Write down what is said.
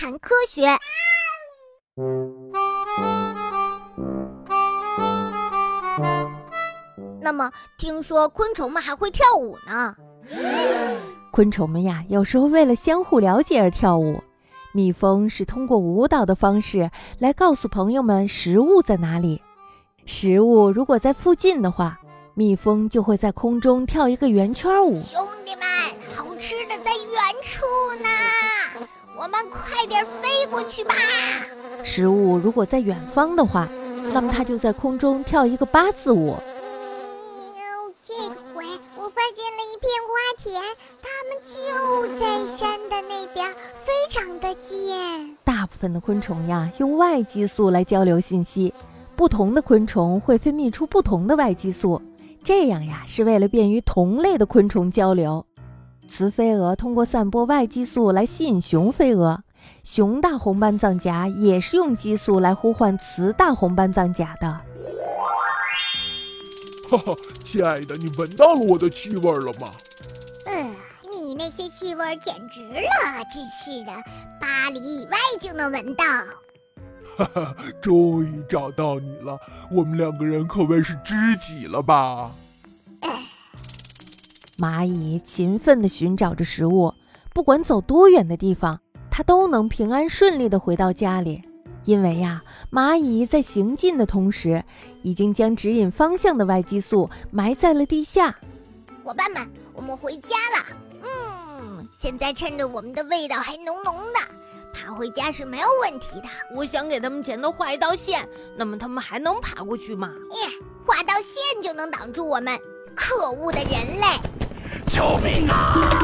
谈科学。那么，听说昆虫们还会跳舞呢？昆虫们呀，有时候为了相互了解而跳舞。蜜蜂是通过舞蹈的方式来告诉朋友们食物在哪里。食物如果在附近的话，蜜蜂就会在空中跳一个圆圈舞。兄弟们，好吃的在远处呢，我们快点飞过去吧。食物如果在远方的话，那么它就在空中跳一个八字舞。这回我发现了一片花田，它们就在山的那边，非常的近。大部分的昆虫呀，用外激素来交流信息。不同的昆虫会分泌出不同的外激素，这样呀，是为了便于同类的昆虫交流。雌飞蛾通过散播外激素来吸引雄飞蛾。雄大红斑藏甲也是用激素来呼唤雌大红斑藏甲的。哈哈，亲爱的，你闻到了我的气味了吗？嗯，你那些气味简直了，真是的，八里以外就能闻到。哈哈，终于找到你了，我们两个人可谓是知己了吧？蚂蚁勤奋地寻找着食物，不管走多远的地方。它都能平安顺利地回到家里，因为呀，蚂蚁在行进的同时，已经将指引方向的外激素埋在了地下。伙伴们，我们回家了。嗯，现在趁着我们的味道还浓浓的，爬回家是没有问题的。我想给他们前头画一道线，那么他们还能爬过去吗？耶，画道线就能挡住我们？可恶的人类！救命啊！